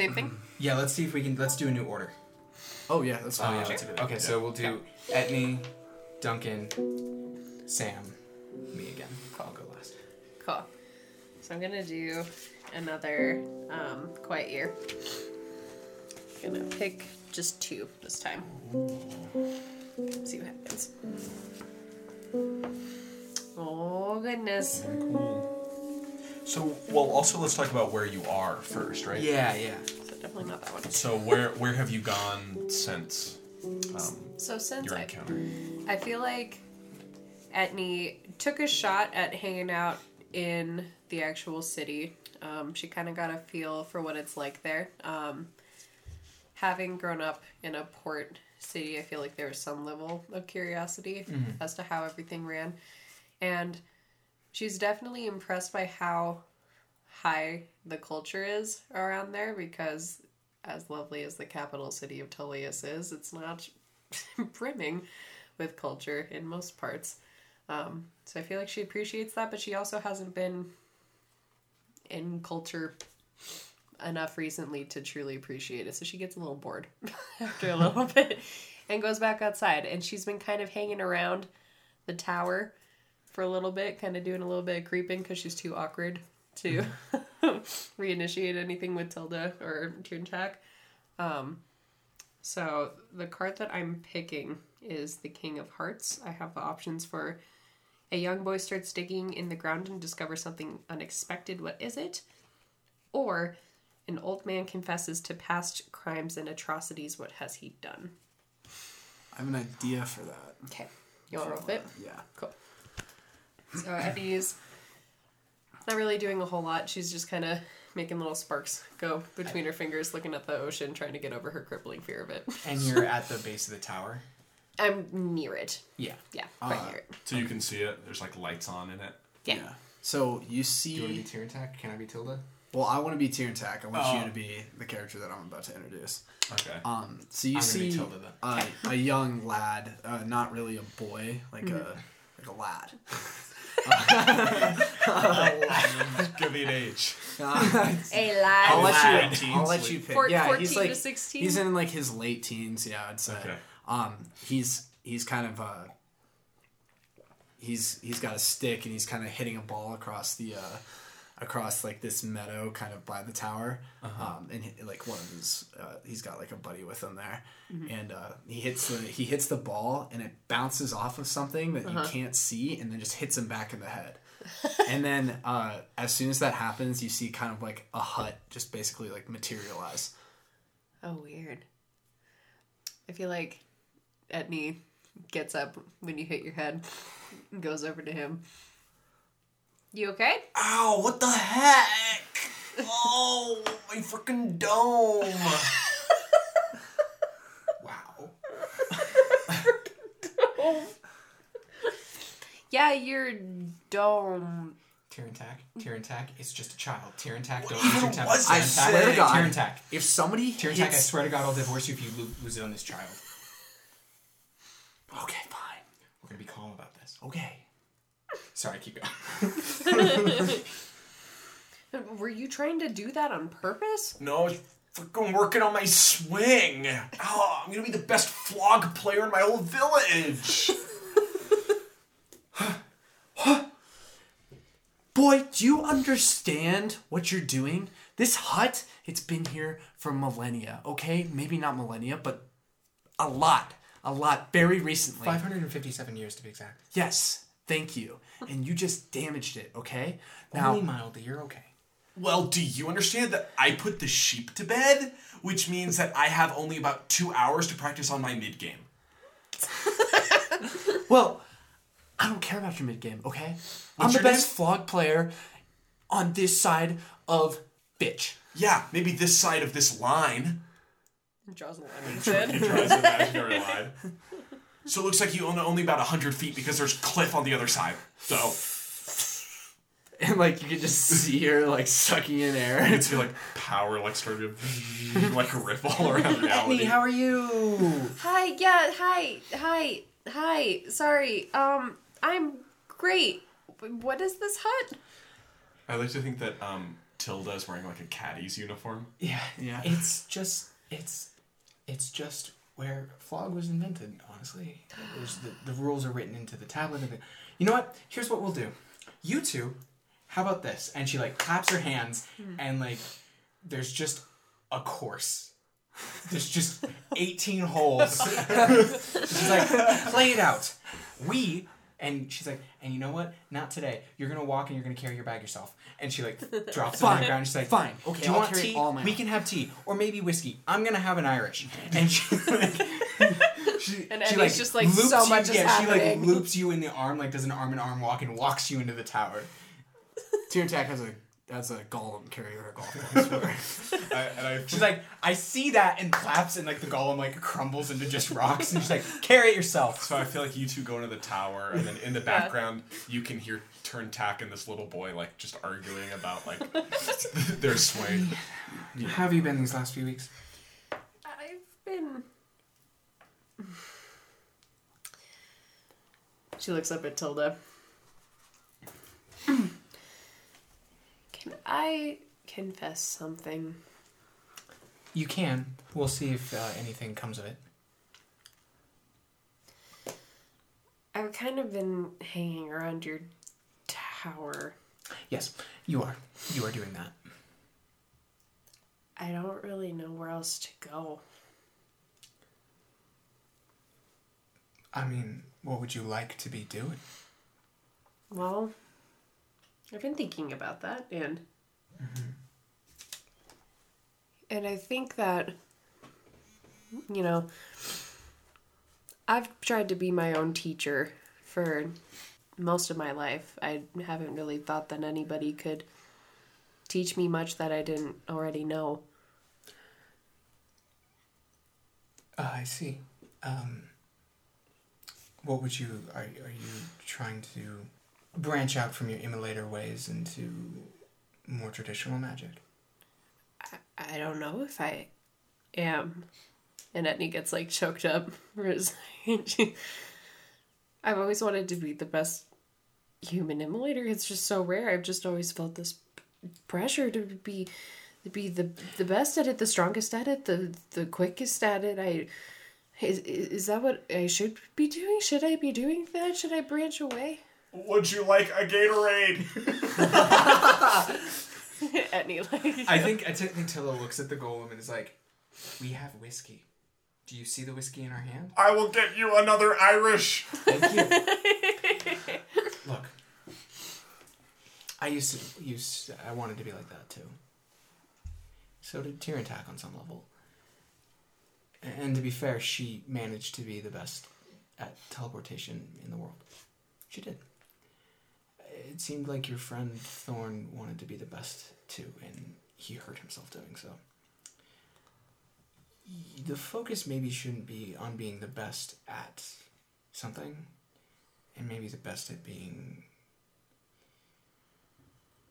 same thing? Yeah, let's see if we can. Let's do a new order. Oh yeah, that's fine. yeah, that's a good Okay, so we'll do Etney, Duncan, Sam, me again. I'll go last. Cool. So I'm gonna do another um, quiet year. Gonna pick just two this time. See what happens. Oh goodness. Cool. So, well, also let's talk about where you are first, right? Yeah, yeah. So definitely not that one. So where where have you gone since um, So since your I, encounter? I feel like Etney took a shot at hanging out in the actual city. Um, she kind of got a feel for what it's like there. Um, having grown up in a port city, I feel like there was some level of curiosity as to how everything ran. And she's definitely impressed by how high the culture is around there because as lovely as the capital city of Tullius is, it's not brimming with culture in most parts. Um, so I feel like she appreciates that, but she also hasn't been in culture enough recently to truly appreciate it. So she gets a little bored after a little bit and goes back outside. And she's been kind of hanging around the tower for a little bit, kind of doing a little bit of creeping because she's too awkward to reinitiate anything with Tilda or Tierntag. Um, so the card that I'm picking is the King of Hearts. I have the options for a young boy starts digging in the ground and discovers something unexpected. What is it? Or an old man confesses to past crimes and atrocities. What has he done? I have an idea for that. Okay, you want to roll it? Yeah. Cool. So Effie's not really doing a whole lot. She's just kind of making little sparks go between her fingers, looking at the ocean, trying to get over her crippling fear of it. And you're at the base of the tower. I'm near it. Yeah. Yeah, quite Uh, near it. So you can see it. There's like lights on in it. Yeah. Yeah. So you see. Do you want to be see. Tyr attack? Can I be Tilda? Well, I want to be Tierntag. I want Oh. you to be the character that I'm about to introduce. Okay. Um, so you I'm gonna be see Tilda then. uh, a young lad, uh, not really a boy, like Mm-hmm. a like a lad. Give me an age. A I'll lad. let you. I'll let you pick. Four- yeah, 14 he's like to 16? he's in like his late teens. Yeah, I'd say. Okay. Um, he's he's kind of uh, he's he's got a stick and he's kind of hitting a ball across the uh, across like this meadow, kind of by the tower. Um, and he, like one of his, uh, he's got like a buddy with him there, and uh, he hits the he hits the ball and it bounces off of something that you can't see, and then just hits him back in the head. and then uh, as soon as that happens, you see kind of like a hut just basically like materialize. Oh, weird. I feel like Etney gets up when you hit your head and goes over to him. You okay? Ow! What the heck? Oh, my freaking dome! Wow. Dome. Yeah, your dome. Tyr attack. Tyr attack. It's just a child. Tyr attack. Don't even use your temper. was I attack. swear to God. Tyr. If somebody Tyr attack. I swear to God, I'll divorce you if you lo- lose it on this child. okay, fine, We're gonna be calm about this. okay. Sorry, keep going. Were you trying to do that on purpose? No, I was freaking working on my swing. Oh, I'm gonna be the best flog player in my whole village. Boy, do you understand what you're doing? This hut, it's been here for millennia, okay? Maybe not millennia, but a lot. A lot. Very recently. 557 years to be exact. Yes, thank you. And you just damaged it, okay? Now, Only mildly. You're okay. Well, do you understand that I put the sheep to bed? Which means that I have only about two hours to practice on my mid game. well, I don't care about your mid game, okay? I'm What's the your best flog player on this side of bitch. Yeah, maybe this side of this line. Draws a line in his head. Draws an imaginary line. So it looks like you own only about 100 feet because there's cliff on the other side. So And like you can just see her like sucking in air. you can see like power like starting to like a ripple around reality. Hey, how are you? Hi, yeah, hi, hi, hi. Sorry, um, I'm great. What is this hut? I like to think that um, Tilda's wearing like a caddy's uniform. Yeah, Yeah. It's just it's it's just where Flog was invented. Honestly, There's the, the rules are written into the tablet. Of the, you know what? Here's what we'll do. You two, how about this? And she like claps her hands, hmm. and like there's just a course. There's just 18 holes. she's like, play it out. We and she's like, and you know what? Not today. You're gonna walk and you're gonna carry your bag yourself. And she like drops it on the ground. She's like, Fine. Okay, Do you I'll want carry tea? all my we own." can have tea or maybe whiskey. I'm gonna have an Irish. And she like, she, And she, Eddie's just like, loops so you- much is yeah, she like loops you in the arm, like does an arm in arm walk and walks you into the tower. Tiertak has a has a golem carry her golf ball for her. I, and I She's like, I see that and claps and like the golem like crumbles into just rocks and she's like, carry it yourself. So I feel like you two go into the tower, and then in the background you can hear Turn Tack and this little boy like just arguing about like their swing. How have you been these last few weeks? I've been. She looks up at Tilda. Can I confess something? You can. We'll see if uh, anything comes of it. I've kind of been hanging around your tower. Yes, you are. You are doing that. I don't really know where else to go. I mean, what would you like to be doing? Well, I've been thinking about that, and and I think that you know I've tried to be my own teacher for most of my life. I haven't really thought that anybody could teach me much that I didn't already know. Uh, I see. Um, what would you are are you trying to branch out from your immolator ways into more traditional magic? I, I don't know if I am. And Etney gets like choked up. I've always wanted to be the best human immolator. It's just so rare. I've just always felt this pressure to be to be the the best at it, the strongest at it, the the quickest at it. I is is that what I should be doing? Should I be doing that? Should I branch away? Would you like a Gatorade? Etney like I think I think Tilda looks at the golem and is like, "We have whiskey. Do you see the whiskey in our hand? I will get you another Irish. Thank you. Look, I used to use. I wanted to be like that too. So did Tyrantak on some level. And to be fair, she managed to be the best at teleportation in the world. She did. It seemed like your friend Thorn wanted to be the best too, and he hurt himself doing so. The focus maybe shouldn't be on being the best at something, and maybe the best at being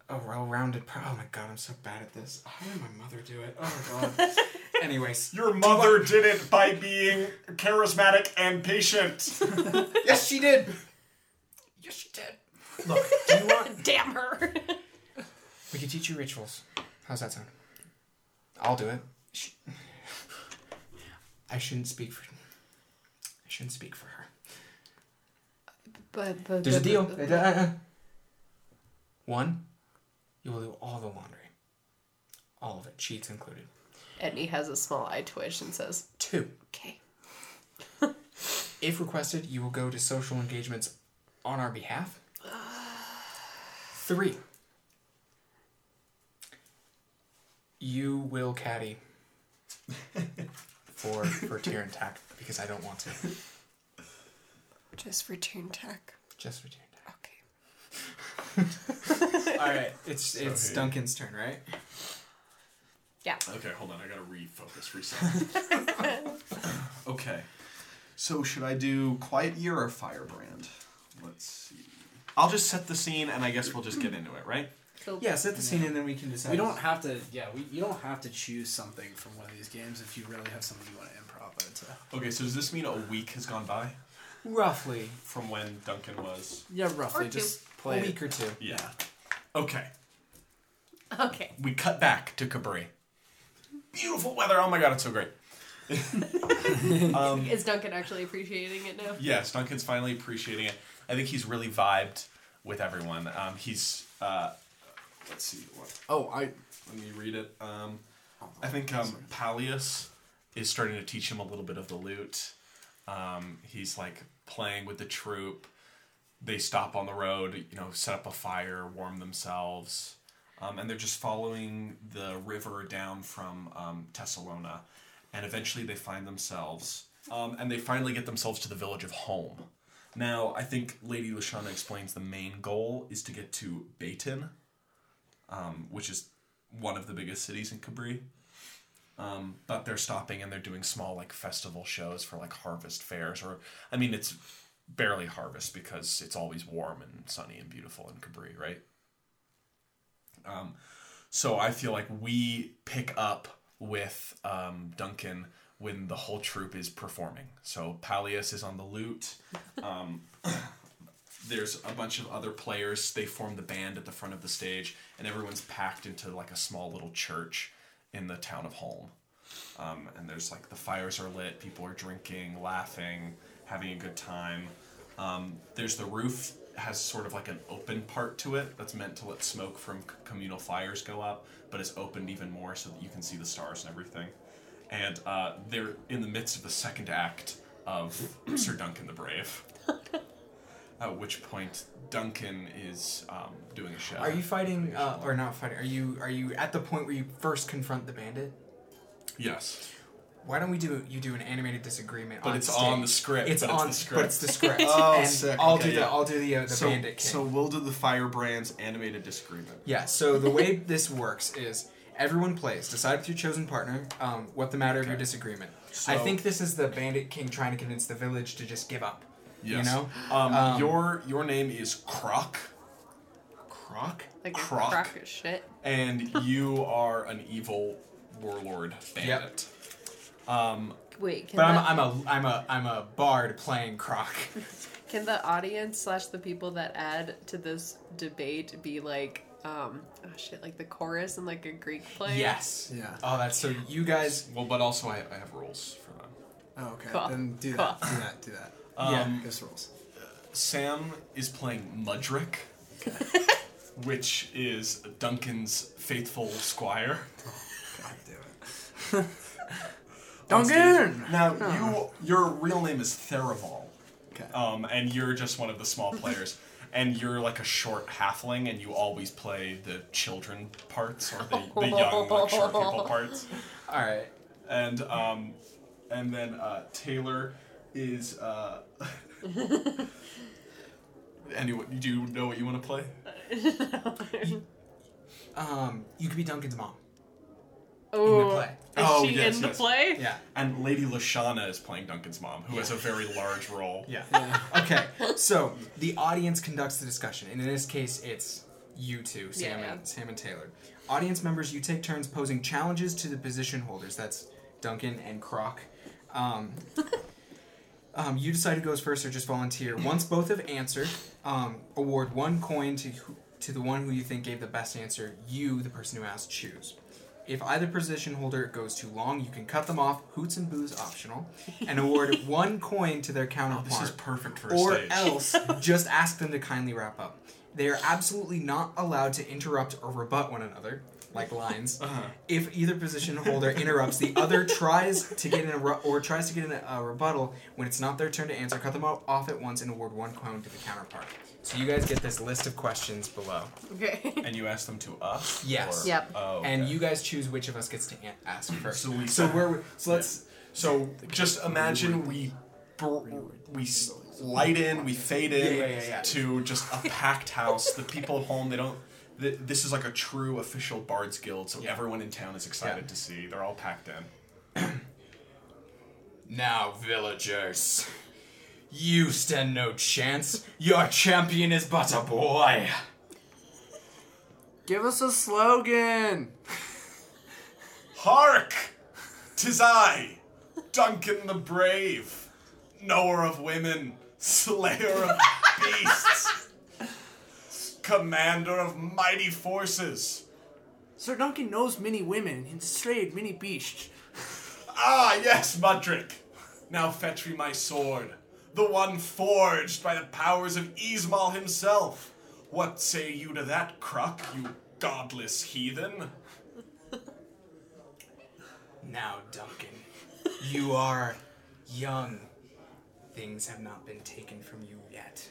a well-rounded. Pro- oh my god, I'm so bad at this. How did my mother do it? Oh my god. Anyways, Your mother did it by being charismatic and patient. yes, she did. Yes, she did. Look, do you want? damn her. We could teach you rituals. How's that sound? I'll do it. Sh- I shouldn't speak for. I shouldn't speak for her. but, but There's a deal. but- Uh-uh. One, you will do all the laundry. All of it, sheets included. Etney has a small eye twitch and says, Two, "Okay." if requested, you will go to social engagements on our behalf. Three, you will caddy for for Tyr and Tack because I don't want to. Just return tech. Just for Tyr and Okay. Tack. All right, it's it's hey. Duncan's turn, right? Yeah. Okay, hold on. I gotta refocus, reset. okay. So should I do Quiet Year or Firebrand? Let's see. I'll just set the scene, and I guess we'll just get into it, right? Cool. Yeah, set the scene and then we can decide. We don't have to. Yeah, we you don't have to choose something from one of these games if you really have something you want to improv into. Uh. Okay, so does this mean a week has gone by roughly from when Duncan was? Yeah, roughly. Or two. Just a week it. or two. Yeah. Okay. Okay. we cut back to Cabri. Beautiful weather. Oh my god, it's so great. Is Duncan actually appreciating it now? Yes, Duncan's finally appreciating it. I think he's really vibed with everyone. Um, he's uh, let's see what. Oh, I. Let me read it. Um, I think um, Pallius is starting to teach him a little bit of the lute. Um, he's like playing with the troop. They stop on the road, you know, set up a fire, warm themselves, um, and they're just following the river down from um, Thessalona, and eventually they find themselves, um, and they finally get themselves to the village of Holm. Now, I think Lady Lashana explains the main goal is to get to Baton, um, which is one of the biggest cities in Cabri. Um, but they're stopping and they're doing small like festival shows for like harvest fairs or I mean it's barely harvest because it's always warm and sunny and beautiful in Cabri, right? Um, so I feel like we pick up with um, Duncan when the whole troop is performing. So Pallius is on the lute. Um, there's a bunch of other players. They form the band at the front of the stage, and everyone's packed into like a small little church in the town of Holm. Um, and there's like the fires are lit, people are drinking, laughing, having a good time. Um, there's the roof has sort of like an open part to it that's meant to let smoke from c- communal fires go up, but it's opened even more so that you can see the stars and everything. And uh, they're in the midst of the second act of Sir Duncan the Brave. At which point, Duncan is um, doing a show. Are you fighting uh, or not fighting? Are you are you at the point where you first confront the bandit? Yes. Why don't we do you do an animated disagreement? But on it's stage. on the script, It's but it's on the script. but it's the script. Oh, and sick. I'll Okay, do the. I'll do the uh, the so, bandit king. so we'll do the Firebrand's animated disagreement. Yeah, so the way this works is everyone plays. Decide with your chosen partner um, what the matter of your disagreement. So- I think this is the Bandit King trying to convince the village to just give up. Yes. You know? Um, Um, your your name is Croc, Croc? Like a Croc. crock of shit. and you are an evil warlord bandit. Um, Wait, can But the, I'm, I'm a I'm a I'm a bard playing Croc. can the audience slash the people that add to this debate be like, um, oh shit, like the chorus in like a Greek play? yes. Yeah. Oh, that's so you guys. well, but also I, I have rules for them. Oh, okay. Cool. Then do Cool. that. Do that. Do that. Yeah. Um, Give us rules. Sam is playing Mudrick, which is Duncan's faithful squire. God damn it. on stage. Duncan! Now you your real name is Theraval. Okay. um, and you're just one of the small players. And you're like a short halfling, and you always play the children parts or the, the young, like short people parts. All right. And um, and then uh, Taylor is. Uh, anyway, do you know what you want to play? Um, you could be Duncan's mom. Oh, play. is Oh, she yes, in the yes. play? Yeah. And Lady Lashana is playing Duncan's mom, who has a very large role. Yeah. okay. So the audience conducts the discussion, and in this case, it's you two, Sam Yeah. and Sam and Taylor. Audience members, you take turns posing challenges to the position holders. That's Duncan and Croc. Um, um, you decide who goes first or just volunteer. Once both have answered, um, award one coin to who- to the one who you think gave the best answer. You, the person who asked, choose. If either position holder goes too long, you can cut them off. Hoots and booze optional, and award one coin to their counterpart Oh, This is perfect for a or stage. else just ask them to kindly wrap up. They are absolutely not allowed to interrupt or rebut one another, like lines. Uh-huh. If either position holder interrupts, the other tries to get in a ru- or tries to get in a, a rebuttal. When it's not their turn to answer, cut them off at once and award one coin to the counterpart. So you guys get this list of questions below, Okay. And you ask them to us? Yes. Or- Yep. Oh, okay. and you guys choose which of us gets to an- ask first. So we- so we're so let's So just imagine we br- we s- light in, we fade in Yeah, yeah, yeah, yeah. to just a packed house. The people at home, they don't. th- This is like a true official Bards Guild, so Yeah. everyone in town is excited Yeah. to see. They're all packed in. Now, villagers, you stand no chance. Your champion is but a boy. Give us a slogan. Hark! Tis I, Duncan the Brave, knower of women, slayer of beasts, commander of mighty forces. Sir Duncan knows many women and slayed many beasts. Ah, yes, Mudrick. Now fetch me my sword, the one forged by the powers of Ismal himself. What say you to that, Croc, you godless heathen? Now, Duncan, you are young. Things have not been taken from you yet.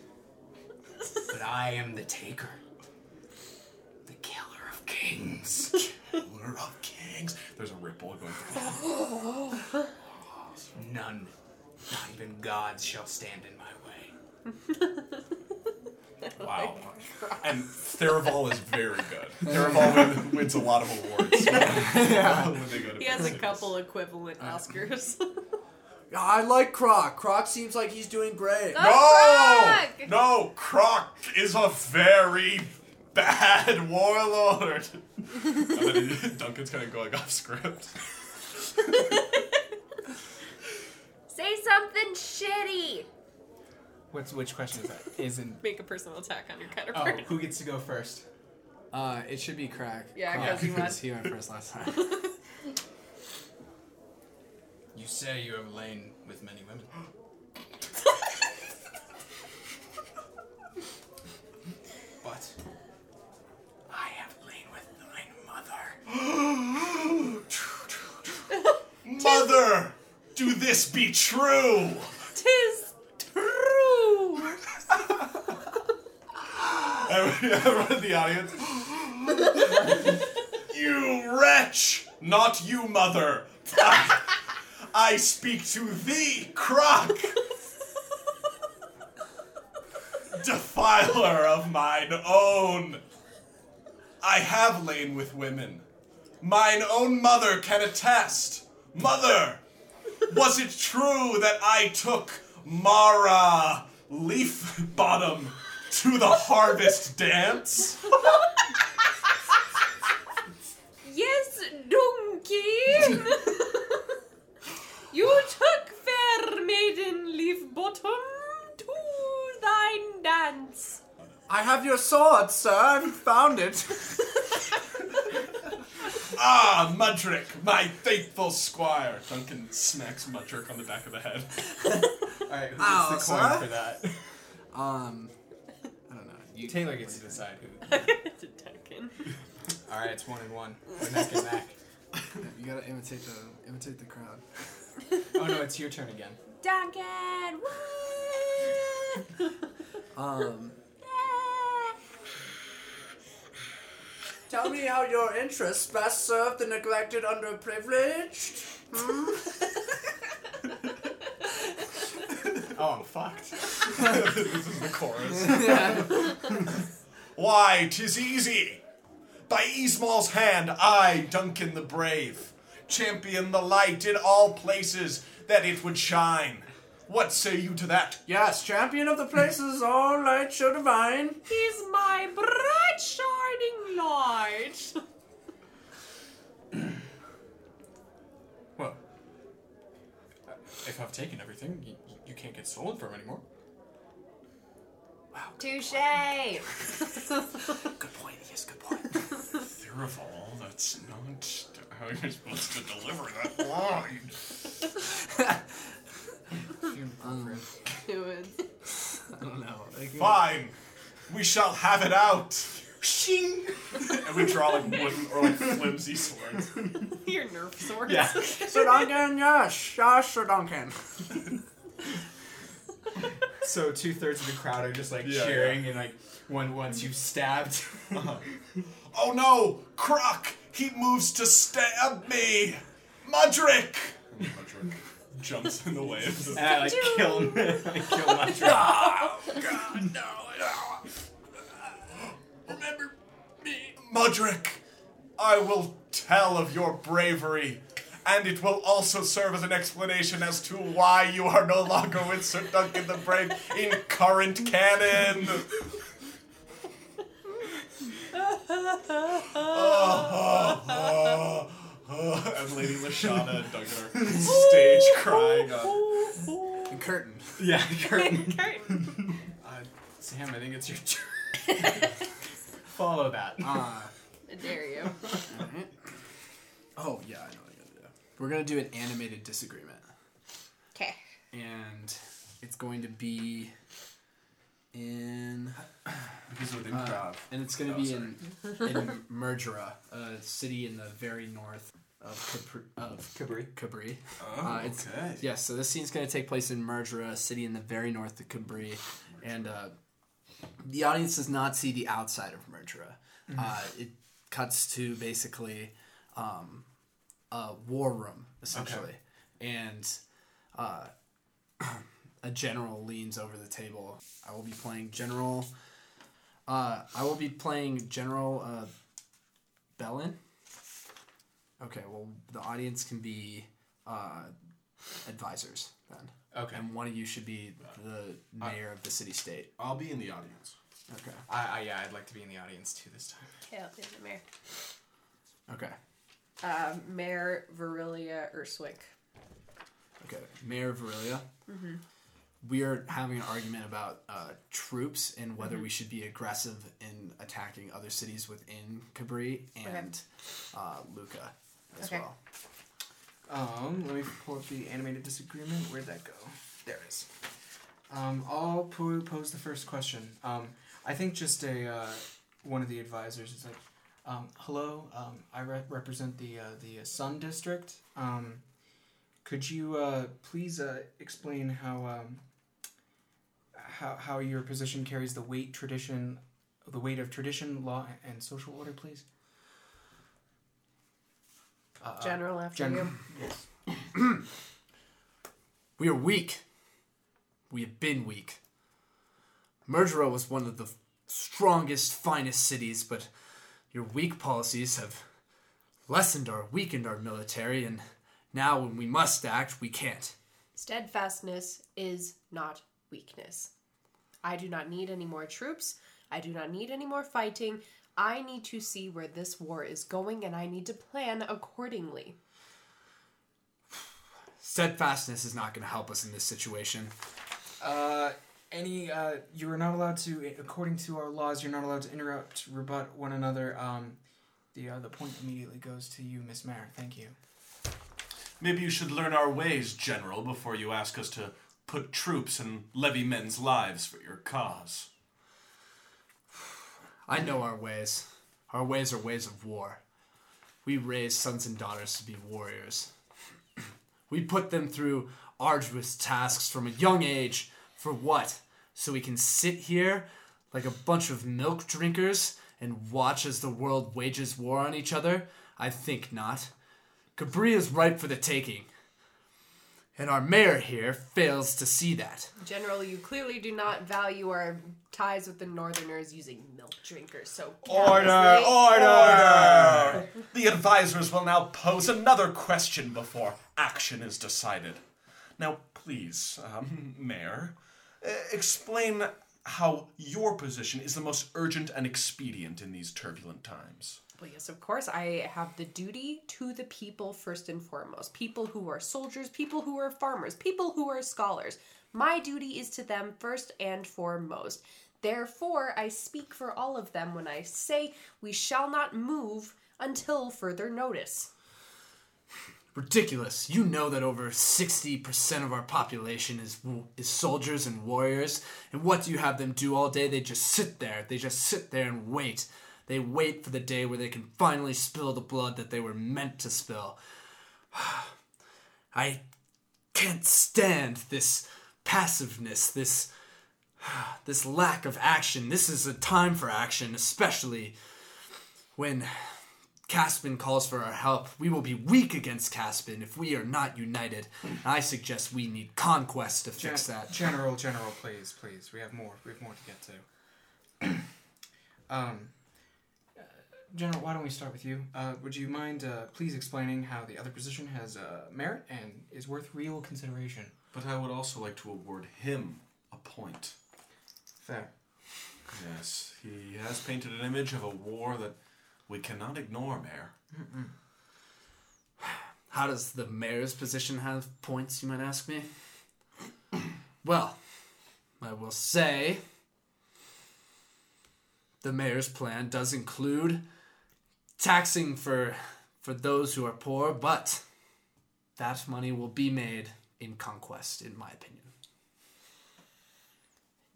But I am the taker. The killer of kings. Killer of kings. There's a ripple going through. None, not even gods, shall stand in my way. Wow. Oh and Theraval is very good. Theraval wins a lot of awards when they go to He has a couple equivalent uh-huh. Oscars. I like Croc. Croc seems like he's doing great. Oh, no! Croc! No! Croc is a very bad warlord! and then he- Duncan's kind of going off script. Say something shitty. What's which question is that? Isn't Make a personal attack on your oh counterpart. who gets to go first? Uh, it should be Crack. Yeah, Croc, 'cause he went- he went first last time. You say you have lain with many women. but I have lain with thine mother. Mother! Do this be true! Tis true. Everyone in the audience. you wretch! Not you, mother! I, I speak to thee, Croc! Defiler of mine own! I have lain with women. Mine own mother can attest. Mother! Was it true that I took Mara Leaf Bottom to the harvest dance? Yes, donkey. you took fair maiden leaf bottom to thine dance. I have your sword, sir. I've found it. Ah, Mudrick, my faithful squire. Duncan smacks Mudrick on the back of the head. Alright, who Ow, gets the coin sir? for that? Um, I don't know. You, Taylor gets to decide who. Duncan. Alright, it's one and one. We're neck and neck. you gotta imitate the imitate the crowd. Oh no, it's your turn again. Duncan. What? Um, tell me how your interests best serve the neglected, underprivileged. Hmm? Oh, I'm fucked. this is the chorus. Why, 'tis easy. By Ismal's hand, I, Duncan the Brave, champion the light in all places that it would shine. What say you to that? Yes, champion of the places, all light show divine. He's my bright shining light. Well, if I've taken everything, you, you can't get stolen from anymore. Wow. Touche. Good point. Yes, good point. Theraval, that's not how you're supposed to deliver that line. Do it. I don't know. Like, Fine, we shall have it out. Shing! and we draw like wooden or like flimsy swords. Your nerf swords. Yeah. Sir Duncan, yes, yes, Sir Duncan. So two thirds of the crowd are just like Yeah, cheering, and like when once you stabbed. Oh no! Croc! He moves to stab me! Mudrick! Mudrick jumps in the way of the and I like kill him. I kill my Oh, God, no, no. Remember me. Mudrick, I will tell of your bravery, and it will also serve as an explanation as to why you are no longer with Sir Duncan the Brave in current canon. Oh, oh, oh. and Lady Lashana and Duncan are stage crying on. And curtain. Yeah, curtain. Curtain. Uh, Sam, I think it's your turn. Follow that. Uh, I dare you. Alright. Oh yeah, I know what I'm gonna do. We're gonna do an animated disagreement, Okay. and it's going to be in, Because with uh, improv. and it's gonna Oh, be sorry. in in Murdra, a city in the very north of Capri. Of Cabri. Cabri. Oh, uh, it's- okay. Yes, so this scene's going to take place in Murdra, a city in the very north of Cabri, and uh, the audience does not see the outside of Murdra. Uh, it cuts to basically um, a war room, essentially, and uh, a general leans over the table. I will be playing General. Uh, I will be playing General uh, Bellin. Okay, well, the audience can be uh, advisors then. Okay. And one of you should be the mayor of the city state. I'll be in the audience. Okay. I, I yeah, I'd like to be in the audience too this time. Okay, I'll be the mayor. Okay. Uh, Mayor Virilia Urswick. Okay. Mayor of Verilia. We are having an argument about uh, troops and whether we should be aggressive in attacking other cities within Cabri and uh, Luca as Okay. well. Um, let me pull up the animated disagreement. Where'd that go? There it is. Um, I'll po- pose the first question. Um, I think just a uh, one of the advisors is like, um, "Hello, um, I re- represent the uh, the uh, Sun District. Um, could you uh, please uh, explain how um, how how your position carries the weight tradition, the weight of tradition, law, and social order, please?" Uh, uh, General after Gen- you. Yes. We are weak. We have been weak. Murdera was one of the strongest, finest cities, but your weak policies have lessened or weakened our military, and now when we must act, we can't. Steadfastness is not weakness. I do not need any more troops. I do not need any more fighting. I need to see where this war is going and I need to plan accordingly. Steadfastness is not going to help us in this situation. Uh, any, uh, you are not allowed to, according to our laws, you're not allowed to interrupt, rebut one another. Um, the, uh, the point immediately goes to you, Miss Mayor. Thank you. Maybe you should learn our ways, General, before you ask us to put troops and levy men's lives for your cause. I know our ways. Our ways are ways of war. We raise sons and daughters to be warriors. we put them through arduous tasks from a young age. For what? So we can sit here like a bunch of milk drinkers and watch as the world wages war on each other? I think not. Cabri is ripe for the taking. And our mayor here fails to see that. General, you clearly do not value our ties with the Northerners using milk drinkers so Order! callously. Order! the advisors will now pose another question before action is decided. Now, please, um, Mayor, uh, explain how your position is the most urgent and expedient in these turbulent times. Well, yes, of course. I have the duty to the people first and foremost. People who are soldiers, people who are farmers, people who are scholars. My duty is to them first and foremost. Therefore, I speak for all of them when I say we shall not move until further notice. Ridiculous. You know that over 60% of our population is is soldiers and warriors. And what do you have them do all day? They just sit there. They just sit there and wait. They wait for the day where they can finally spill the blood that they were meant to spill. I can't stand this passiveness, this this lack of action. This is a time for action, especially when Caspin calls for our help. We will be weak against Caspin if we are not united. I suggest we need conquest to fix Gen- that. General, General, please, please. We have more. We have more to get to. um, General, why don't we start with you? Uh, would you mind uh, please explaining how the other position has uh, merit and is worth real consideration? But I would also like to award him a point. Fair. Yes, he has painted an image of a war that we cannot ignore, Mayor. How does the mayor's position have points, you might ask me? well, I will say the mayor's plan does include taxing for for those who are poor, but that money will be made in conquest, in my opinion.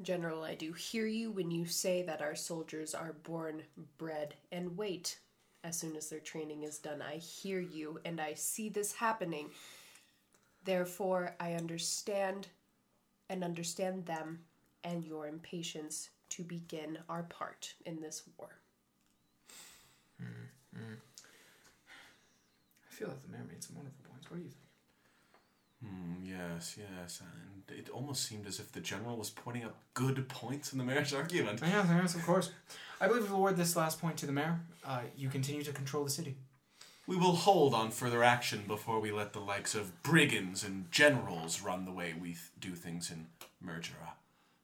General, I do hear you when you say that our soldiers are born, bred, and wait as soon as their training is done. I hear you and I see this happening. Therefore, I understand and understand them and your impatience to begin our part in this war. I feel like the mayor made some wonderful points. What do you think? Hmm, yes, yes, and it almost seemed as if the general was pointing out good points in the mayor's argument. Yes, yes, of course. I believe we'll award this last point to the mayor. Uh, you continue to control the city. We will hold on further action before we let the likes of brigands and generals run the way we th- do things in Mergera.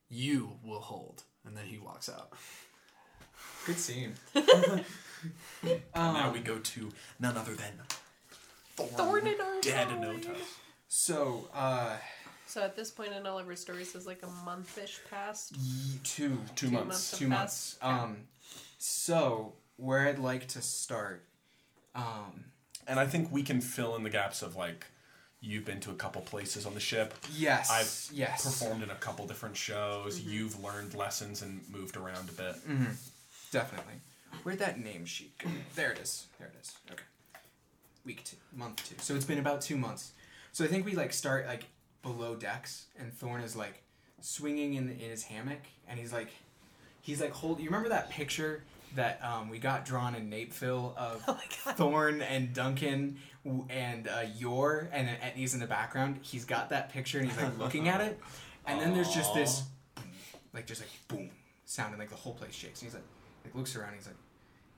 You will hold, and then he walks out. Good scene. now we go to none other than Thorn, Thorn in our dead in no side. time. So, uh, So at this point in all of our stories, is like a month-ish past. ye- two, Two, Two months. months. two months. Um, so where I'd like to start, um, And I think we can fill in the gaps of like you've been to a couple places on the ship. yes, I've yes, performed in a couple different shows. You've learned lessons and moved around a bit. definitely. Where'd that name sheet go? There it is. There it is. Okay. Week two, month two. So it's been about two months. So I think we like start like below decks, and Thorn is like swinging in in his hammock, and he's like, he's like hold. You remember that picture that um, we got drawn in Napeville of Oh. Thorn and Duncan and uh, Yor and then Etney's in the background. He's got that picture and he's like looking at it, and then there's just this, like just like boom sound and like the whole place shakes. And he's like, like looks around. He's like,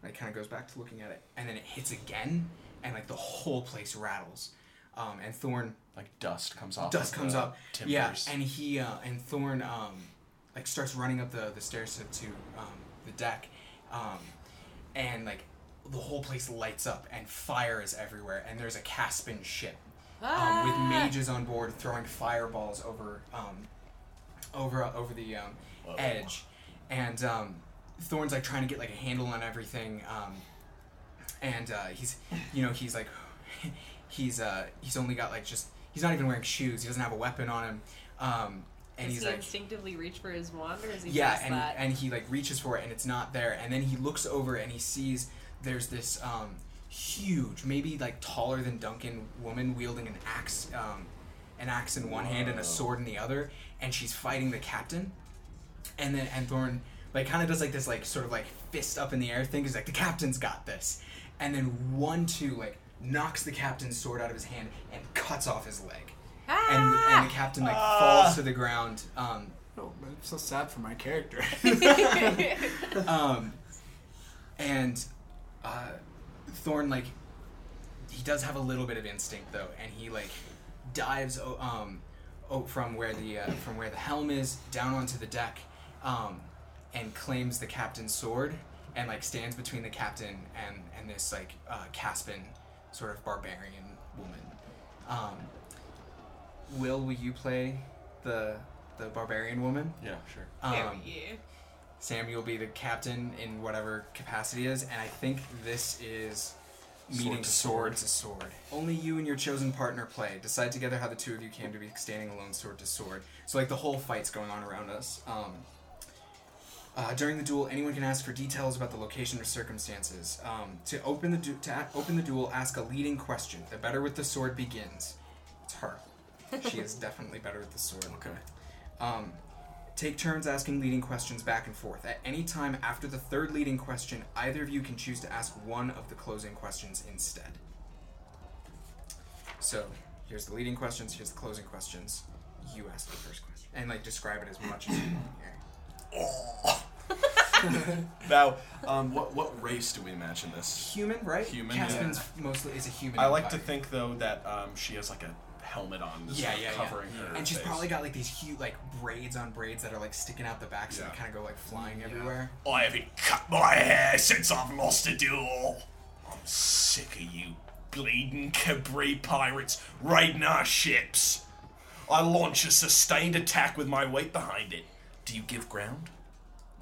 like kind of goes back to looking at it, and then it hits again, and like the whole place rattles. Um, and Thorn Like dust comes off. dust of comes the up. Timbers. Yeah, and he uh, and Thorn um, like starts running up the the stairs to, to um, the deck, um, and like the whole place lights up and fire is everywhere. And there's a Caspian ship um, with Ah! mages on board throwing fireballs over um, over uh, over the um, edge, and um, Thorn's like trying to get like a handle on everything, um, and uh, he's you know he's like he's uh he's only got like just he's not even wearing shoes. He doesn't have a weapon on him, um, and Does he's he like instinctively reach for his wand, or is he yeah, and that? and he like reaches for it and it's not there, and then he looks over and he sees there's this um, huge, maybe like taller than Duncan woman wielding an axe, um, an axe in one hand and a sword in the other, and she's fighting the captain, and then and Thorn like kind of does like this like sort of like fist up in the air thing. He's like the captain's got this, and then one two like knocks the captain's sword out of his hand and cuts off his leg, and and the captain like falls to the ground. Um, Oh, I'm so sad for my character. um, and uh, Thorn like he does have a little bit of instinct though, and he like dives um, o- from where the uh, from where the helm is down onto the deck, um, and claims the captain's sword, and like stands between the captain and and this like uh, Caspian sort of barbarian woman. Um, Will, will you play the the barbarian woman? Yeah, sure. Hell Um, yeah. Sam, you'll be the captain in whatever capacity is, and I think this is meeting to sword to sword. Only you and your chosen partner play. Decide together how the two of you came to be standing alone, sword to sword. So, like the whole fight's going on around us. Um, uh, during the duel, anyone can ask for details about the location or circumstances. Um, to open the du- to a- open the duel, ask a leading question. The better with the sword begins. It's her. She is definitely better with the sword. Okay. Um, take turns asking leading questions back and forth. At any time after the third leading question, either of you can choose to ask one of the closing questions instead. So, here's the leading questions, here's the closing questions. You ask the first question. And, like, describe it as much as you want here. Now, um, what what race do we imagine this? Human, right? Human, Caspian's mostly is a human. I like to think though that um, she has like a helmet on, that's Yeah, yeah, covering yeah. her. And she's face. probably got like these huge like braids on braids that are like sticking out the back, so Yeah. they kind of go like flying everywhere. I haven't cut my hair since I've lost a duel. I'm sick of you bleeding Cabri pirates raiding our ships. I launch a sustained attack with my weight behind it. Do you give ground?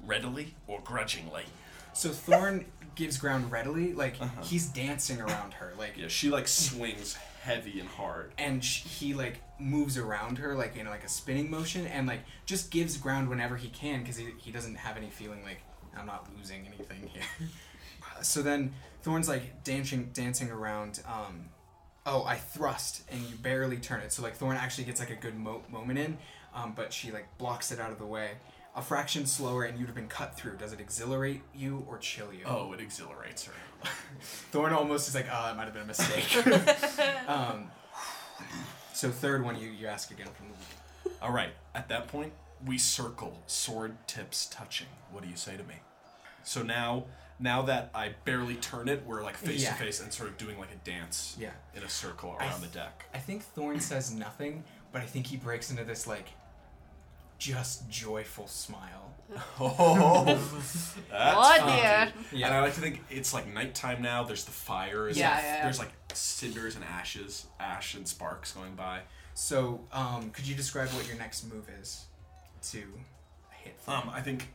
Readily or grudgingly? So Thorn gives ground readily. Like he's dancing around her, like Yeah, she like swings heavy and hard. and sh- he like moves around her like in like a spinning motion and like just gives ground whenever he can because he, he doesn't have any feeling like i'm not losing anything here so then thorn's like dancing dancing around um oh i thrust and you barely turn it so like thorn actually gets like a good mo- moment in um, but she like blocks it out of the way a fraction slower and you'd have been cut through does it exhilarate you or chill you Oh, it exhilarates her. Thorn almost is like, oh, it might have been a mistake. um, so third one, you, you ask again from the All right. At that point, we circle, sword tips touching. What do you say to me? So now, now that I barely turn it, we're like face Yeah. to face and sort of doing like a dance. Yeah. In a circle I around the deck. I think Thorn says nothing, but I think he breaks into this like just joyful smile. Oh, that's What funky. here? Yeah. And I like to think it's like nighttime now. There's the fire. Yeah, and yeah, yeah. There's like cinders and ashes, ash and sparks going by. So, um, could you describe what your next move is to hit? Thorn? Um, I think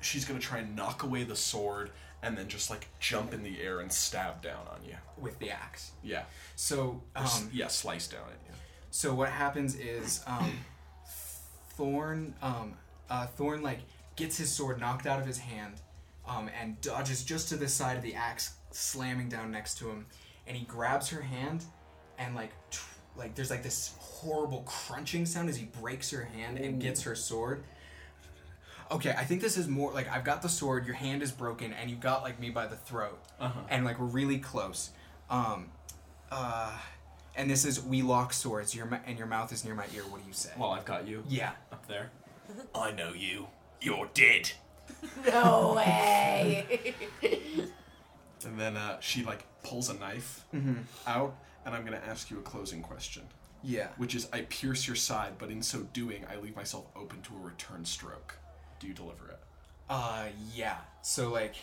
she's gonna try and knock away the sword and then just like jump in the air and stab down on you. with the axe. Yeah. So, Or s- um, yeah, slice down it. you. So what happens is um, Thorn, um, uh, Thorn like gets his sword knocked out of his hand, um, and dodges just to the side of the axe, slamming down next to him, and he grabs her hand, and like, tr- like there's like this horrible crunching sound as he breaks her hand and gets her sword. Okay, I think this is more like I've got the sword, your hand is broken, and you got like me by the throat, Uh-huh. and like we're really close. Um, uh, and this is we lock swords. Your and your mouth is near my ear. What do you say? Well, I've got you yeah. Up there. I know you. You're dead. No way. And then uh, she like pulls a knife Mm-hmm. out, and I'm gonna ask you a closing question, Yeah. which is I pierce your side, but in so doing, I leave myself open to a return stroke. Do you deliver it? Uh, yeah. So like,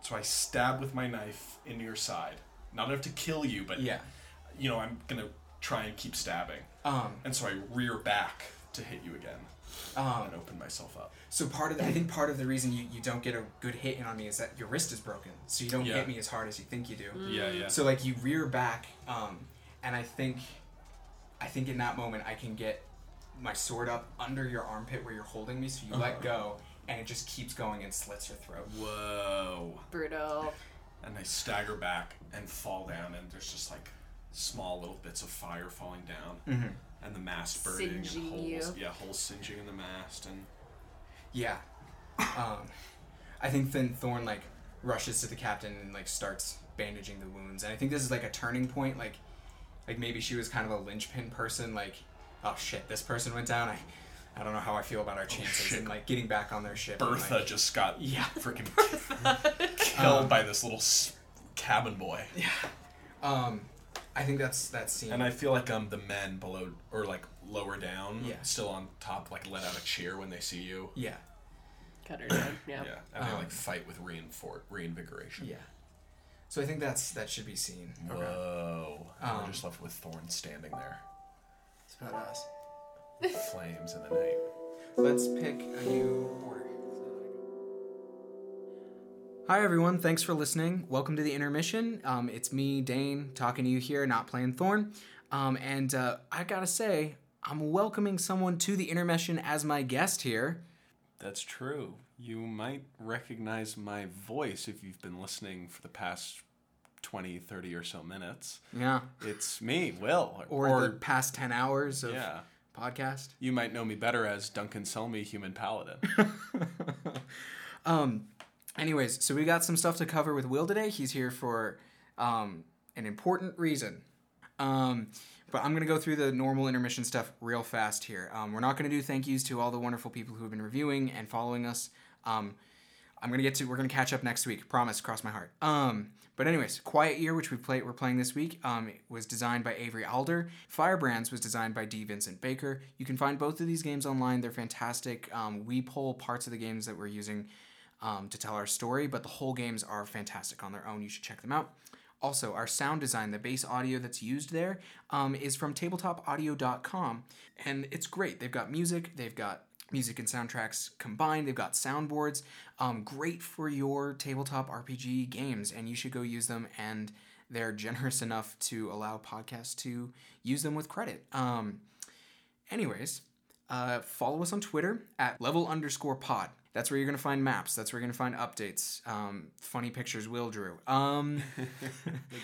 So I stab with my knife into your side. Not enough to kill you, but yeah. you know I'm gonna try and keep stabbing. Um, And so I rear back to hit you again um. and open myself up. So part of the, I think part of the reason you, you don't get a good hit in on me is that your wrist is broken, so you don't Yeah. hit me as hard as you think you do. Yeah, yeah. So like you rear back, um, and I think, I think in that moment I can get my sword up under your armpit where you're holding me, so you let go, and it just keeps going and slits your throat. Whoa. Brutal. And I stagger back and fall down, and there's just like small little bits of fire falling down, Mm-hmm. And the mast burning, Singeing and holes, you. yeah, holes singeing in the mast, and Yeah. Um, I think then Thorn like rushes to the captain and like starts bandaging the wounds, and I think this is like a turning point. Like, like maybe she was kind of a linchpin person. Like, oh shit, this person went down. I, I don't know how I feel about our chances shit. and like getting back on their ship. and, Bertha like- just got Yeah. freaking killed by this little cabin boy. Yeah. Um, I think that's that scene. And I feel like um the men below or like lower down, Yeah. still on top, like let out a cheer when they see you. yeah, Cut her down. Yeah. Yeah, and they Um, like fight with reinfor- reinvigoration. yeah. So I think that's that should be seen. Whoa! And Um, we're just left with Thorn standing there, It's about us. flames in the night. Let's pick a new order. Hi, everyone. Thanks for listening. Welcome to the intermission. Um, it's me, Dane, talking to you here, not playing Thorn. Um, and uh, I gotta say, I'm welcoming someone to the intermission as my guest here. That's true. You might recognize my voice if you've been listening for the past 20, 30 or so minutes. Yeah. It's me, Will. Or, the past 10 hours of yeah. podcast. You might know me better as Duncan Selmy, Human Paladin. Um, anyways, so we got some stuff to cover with Will today. He's here for um, an important reason. Um, but I'm gonna go through the normal intermission stuff real fast here. Um, we're not gonna do thank yous to all the wonderful people who have been reviewing and following us. Um, I'm gonna get to. We're gonna catch up next week. Promise. Cross my heart. Um, but anyways, Quiet Year, which we play, we're playing this week, um, was designed by Avery Alder. Firebrands was designed by D. Vincent Baker. You can find both of these games online. They're fantastic. Um, we pull parts of the games that we're using um, to tell our story, but the whole games are fantastic on their own. You should check them out. Also, our sound design, the bass audio that's used there, um, is from tabletopaudio.com, and it's great. They've got music, they've got music and soundtracks combined. They've got soundboards, um, great for your tabletop RPG games, and you should go use them. And they're generous enough to allow podcasts to use them with credit. Um, anyways, uh, follow us on Twitter at level underscore pod. That's where you're gonna find maps. That's where you're gonna find updates. Um, funny pictures Will drew. Um,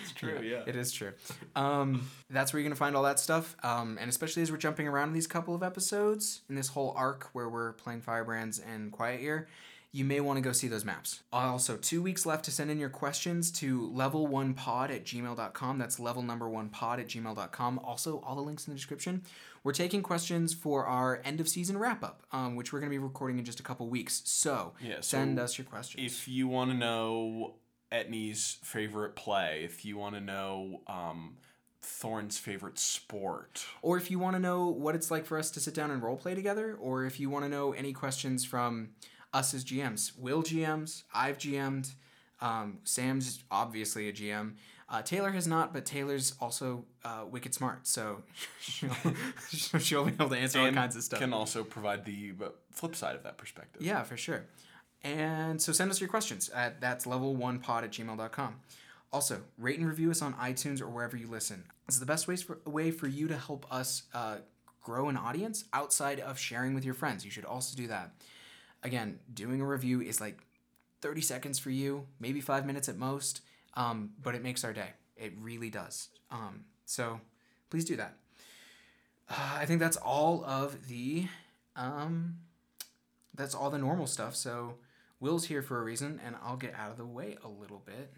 It's true, yeah. it is true. Um, that's where you're gonna find all that stuff. Um, and especially as we're jumping around in these couple of episodes in this whole arc where we're playing Firebrands and Quiet Year, you may want to go see those maps. Also, two weeks left to send in your questions to level1pod at gmail.com. That's level number one pod at gmail.com. Also, all the links in the description. We're taking questions for our end of season wrap up, um, which we're going to be recording in just a couple weeks. So, Yeah, so send us your questions. If you want to know Etney's favorite play, if you want to know um, Thorn's favorite sport, or if you want to know what it's like for us to sit down and role play together, or if you want to know any questions from us as GMs. Will GMs, I've GM'd, um, Sam's obviously a GM. Uh, Taylor has not, but Taylor's also uh, wicked smart, so she'll, she'll be able to answer all kinds of stuff. can also provide the flip side of that perspective. Yeah, for sure. And so send us your questions at that's level1pod at gmail.com. Also, rate and review us on iTunes or wherever you listen. It's the best ways for, way for you to help us uh, grow an audience outside of sharing with your friends. You should also do that. Again, doing a review is like 30 seconds for you, maybe five minutes at most, um, but it makes our day. It really does. Um, so please do that. Uh, I think that's all of the. Um, that's all the normal stuff. So Will's here for a reason, and I'll get out of the way a little bit.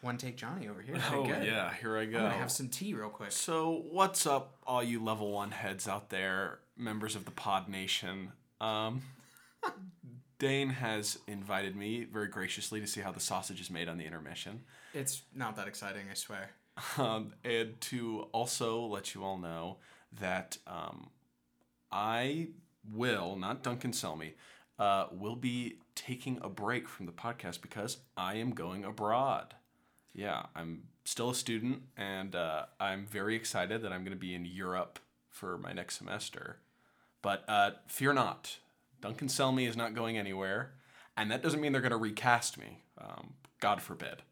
One take Johnny over here. Oh yeah, here I go. I'm gonna have some tea real quick. So, what's up, all you level one heads out there, members of the Pod Nation? Um, Dane has invited me very graciously to see how the sausage is made on the intermission, It's not that exciting, I swear. um, and to also let you all know that um, I will, not Duncan Selmy, uh, will be taking a break from the podcast because I am going abroad. Yeah, I'm still a student, and uh, I'm very excited that I'm going to be in Europe for my next semester. But uh, fear not, Duncan Selmy is not going anywhere, and that doesn't mean they're going to recast me. Um, God forbid.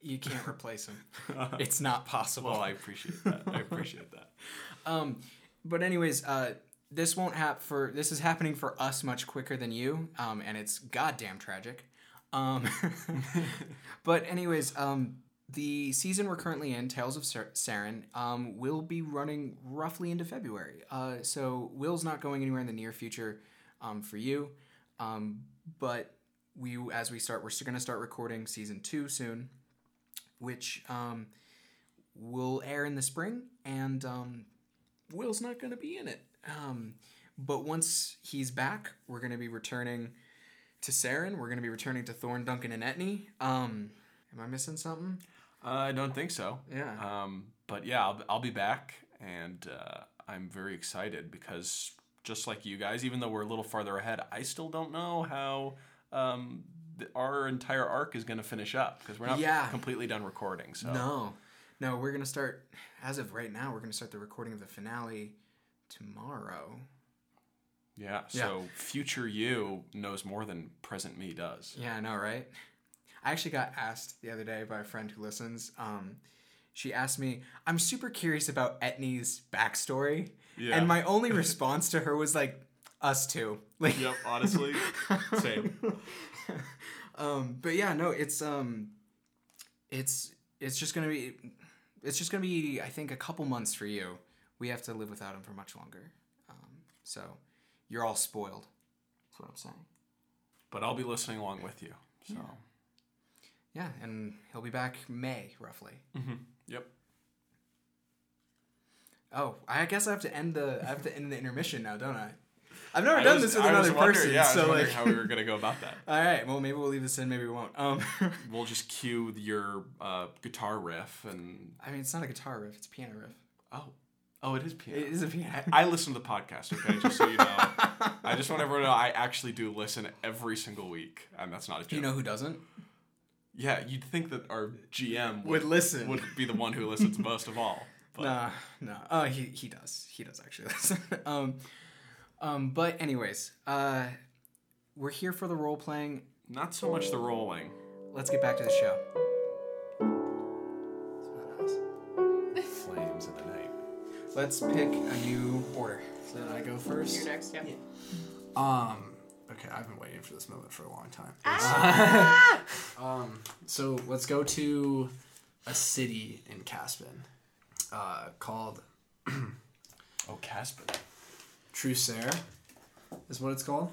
You can't replace him. it's not possible. Well, I appreciate that. I appreciate that. Um, but anyways, uh, this won't hap for this is happening for us much quicker than you, um, and it's goddamn tragic. Um, but anyways, um, the season we're currently in, Tales of Sar- Saren, um, will be running roughly into February. Uh, so Will's not going anywhere in the near future um, for you, um, but we as we start, we're still going to start recording season two soon, which um, will air in the spring, and um, Will's not going to be in it. Um, but once he's back, we're going to be returning to Saren. We're going to be returning to Thorn, Duncan, and Etney. Um, am I missing something? Uh, I don't think so. Yeah. Um, but yeah, I'll, I'll be back, and uh, I'm very excited because just like you guys, even though we're a little farther ahead, I still don't know how um, the, our entire arc is going to finish up because we're not Yeah. completely done recording. So No. No, we're going to start, as of right now, we're going to start the recording of the finale tomorrow. yeah, so future you knows more than present me does. Yeah, I know, right? I actually got asked the other day by a friend who listens. Um, she asked me, I'm super curious about Etney's backstory. Yeah. And my only response to her was like, us too. Like, Yep, honestly, same. um, but yeah, no, it's um, it's it's just gonna be, it's just gonna be, I think, a couple months for you. We have to live without him for much longer. Um, so you're all spoiled. That's what I'm saying. But I'll be listening along with you. So Yeah, and he'll be back May roughly. yep. Oh, I guess I have to end the I have to end the intermission now, don't I? I've never I done was- this with I another person, Yeah, I was so wondering like, how we were gonna go about that. all right. Well, maybe we'll leave this in, maybe we won't. Um, We'll just cue your uh, guitar riff and I mean, it's not a guitar riff; it's a piano riff. oh, oh, it is piano. It is a piano. I listen to the podcast, okay? Just so you know. I just want everyone to know I actually do listen every single week, and that's not a joke. you know who doesn't? yeah, you'd think that our GM Would listen. would be the one who listens most of all. But Nah, nah. Oh, he he does. He does actually listen. um, Um, but anyways, uh, we're here for the role playing. Not so much the rolling. Let's get back to the show. Flames in the night. Let's pick a new order. So then I go first. You're next, yeah. Um. Okay, I've been waiting for this moment for a long time. Ah! um. So let's go to a city in Caspin, uh, called Oh, Casper. Trusair, is what it's called,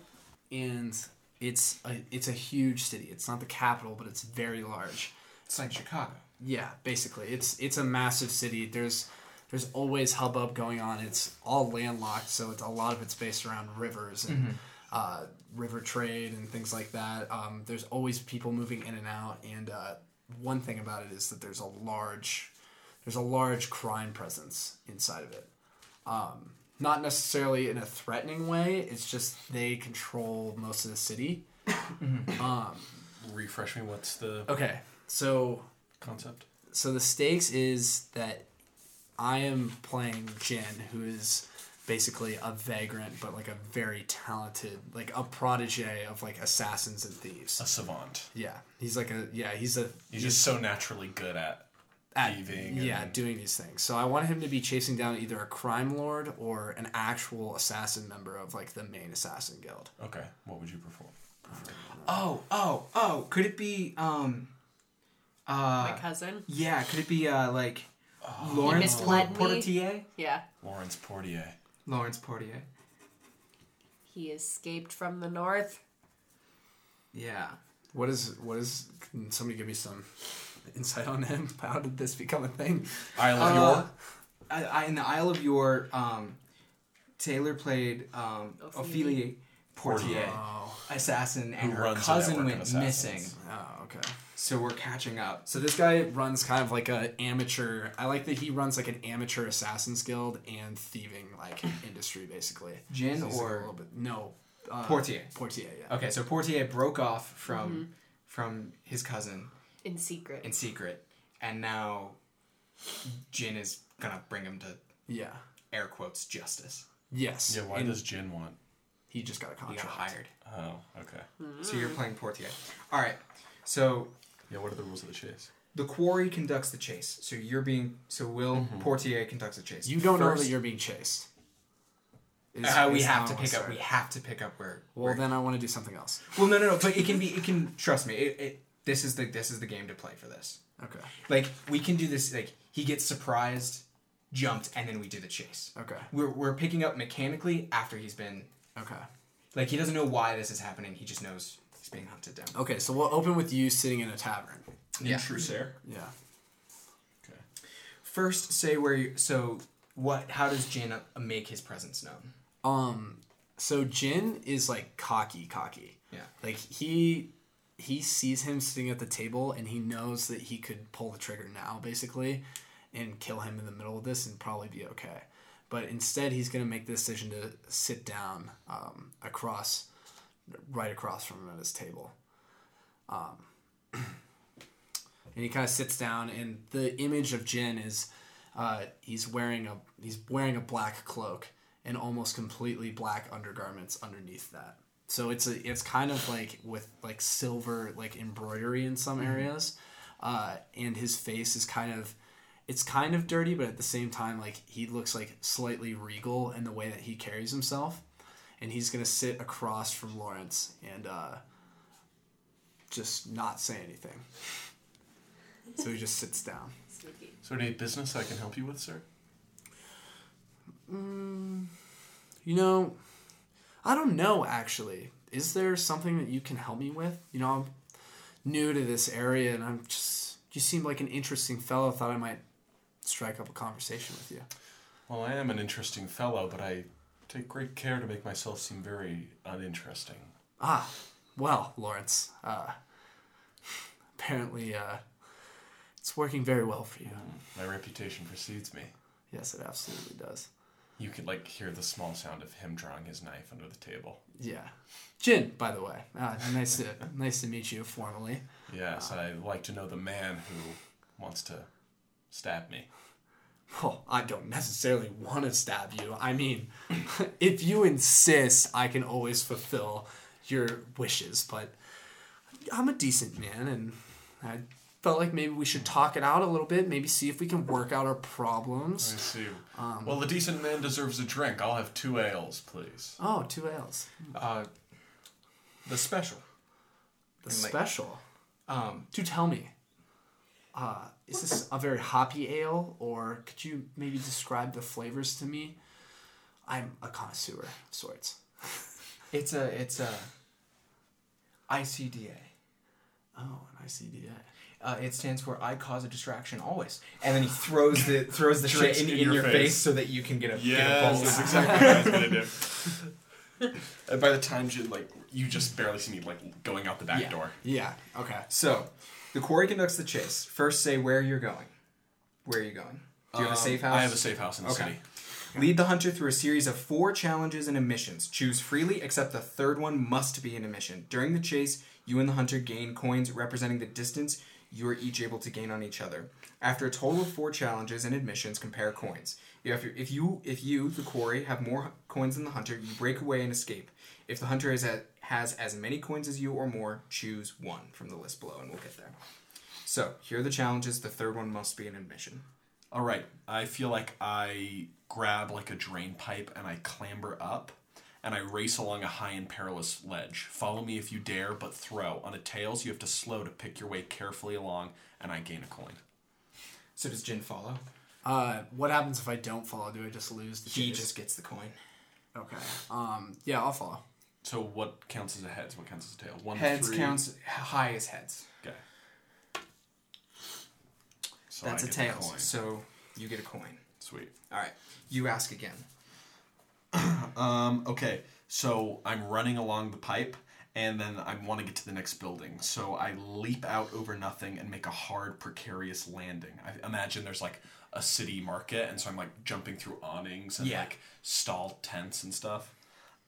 and it's a it's a huge city. It's not the capital, but it's very large. It's like Chicago. Yeah, basically, it's it's a massive city. There's there's always hubbub going on. It's all landlocked, so it's a lot of it's based around rivers and uh, river trade and things like that. Um, there's always people moving in and out, and uh, one thing about it is that there's a large there's a large crime presence inside of it. Um, not necessarily in a threatening way. It's just they control most of the city. Refresh me. What's the Okay, so concept? so the stakes is that I am playing Jin, who is basically a vagrant, but like a very talented, like a protege of like assassins and thieves. A savant. Yeah, he's like a yeah, he's a He's just so naturally good at at, thieving. yeah, and- doing these things. So I want him to be chasing down either a crime lord or an actual assassin member of like the main assassin guild. Okay. What would you prefer? Oh, oh, oh! Could it be um, uh, My cousin. yeah? Could it be uh, like Lawrence misled Portier? Yeah. Lawrence Portier. Lawrence Portier. He escaped from the north. Yeah. What is what is? Can somebody give me some insight on him? How did this become a thing? Isle of Uh, York. I, I, in the Isle of York, um, Taylor played um, Ophelia. Ophelia Portier, Oh, assassin, and Who her cousin went missing. oh, okay. So we're catching up. So this guy runs kind of like a amateur. I like that he runs like an amateur assassins guild and thieving like industry basically. Jin So he's, like, or- a little bit no uh, Portier. Portier, yeah. Okay, so Portier broke off from from his cousin In secret. in secret, and now Jin is gonna bring him to Yeah. air quotes justice. Yes. Yeah. Why And does Jin want? he just got a He got contract? hired. Oh. Okay. So you're playing Portier. All right. So Yeah. What are the rules of the chase? the quarry conducts the chase. So you're being so Will Portier conducts the chase. You don't know that you're being chased. Is- Uh, we is have to I pick up. start. We have to pick up where. Well, where- then I want to do something else. Well, no, no, no. But it can be. It can. Trust me. It, it. This is the. This is the game to play for this. Okay. Like we can do this. Like he gets surprised, jumped, and then we do the chase. Okay. We're we're picking up mechanically after he's been. Okay. Like he doesn't know why this is happening. He just knows he's being hunted down. Okay. So we'll open with you sitting in a tavern. Yeah. Trusair. Yeah. Okay. First, say where you. So what? How does Jin uh, make his presence known? Um. So Jin is like cocky, cocky. Yeah. Like he he sees him sitting at the table and he knows that he could pull the trigger now basically and kill him in the middle of this and probably be okay. But instead he's gonna make the decision to sit down um, across right across from him at his table. Um, and he kind of sits down and the image of Jin is uh, he's wearing a he's wearing a black cloak and almost completely black undergarments underneath that. So it's a it's kind of like with like silver like embroidery in some areas, uh, and his face is kind of it's kind of dirty, but at the same time like he looks like slightly regal in the way that he carries himself, and he's gonna sit across from Lawrence and uh, just not say anything. So he just sits down. Sneaky. Is there any business I can help you with, sir? You know, I don't know actually. Is there something that you can help me with? You know, I'm new to this area and I'm just you seem like an interesting fellow. Thought I might strike up a conversation with you. Well, I am an interesting fellow, but I take great care to make myself seem very uninteresting. Ah, well, Lawrence, uh apparently uh it's working very well for you. My reputation precedes me. Yes, it absolutely does. You could like hear the small sound of him drawing his knife under the table. Yeah. Jin, by the way. Uh, nice to nice to meet you formally. Yes, I like to know the man who wants to stab me. Well, I don't necessarily want to stab you. I mean, if you insist, I can always fulfill your wishes, but I'm a decent man and I felt like maybe we should talk it out a little bit, maybe see if we can work out our problems. I problems. see. well, the decent man deserves a drink. I'll have two ales, please. Oh, two ales. Uh, the special. The And, like- special. Um, Do tell me. Uh, is this a very hoppy ale, or could you maybe describe the flavors to me? I'm a connoisseur of sorts. it's a it's a ICDA. Oh, an ICDA. Uh, it stands for I cause a distraction always. And then he throws the throws the shit in, in in your your, face. face. so that you can get a get a Yes, pulse. that's exactly what I was gonna do. and by the time you like, you just barely see me like going out the back Yeah. door. Yeah. Okay. So, the quarry conducts the chase. First, say where you're going. Where are you going? Do you have a Um, safe house? I have a safe house in the Okay. city. Lead the hunter through a series of four challenges and missions. Choose freely, except the third one must be an emission. During the chase, you and the hunter gain coins representing the distance you are each able to gain on each other. After a total of four challenges and admissions, compare coins. You have if you if you the quarry have more coins than the hunter, you break away and escape. If the hunter at, has as many coins as you or more, choose one from the list below, and we'll get there. So here are the challenges. The third one must be an admission. All right. I feel like I grab like a drain pipe and I clamber up and I race along a high and perilous ledge. Follow me if you dare, but throw. On a tails, you have to slow to pick your way carefully along, and I gain a coin. So does Jin follow? Uh, what happens if I don't follow? Do I just lose the He chase? just gets the coin. Okay. Um. Yeah, I'll follow. So what counts as a heads? What counts as a tail? One, Heads three. counts high as heads. Okay. So That's I a get the tails. So you get a coin. Sweet. All right. You ask again. Um, okay, so I'm running along the pipe, and then I want to get to the next building. So I leap out over nothing and make a hard, precarious landing. I imagine there's like a city market, and so I'm like jumping through awnings and Yeah. like stall tents and stuff.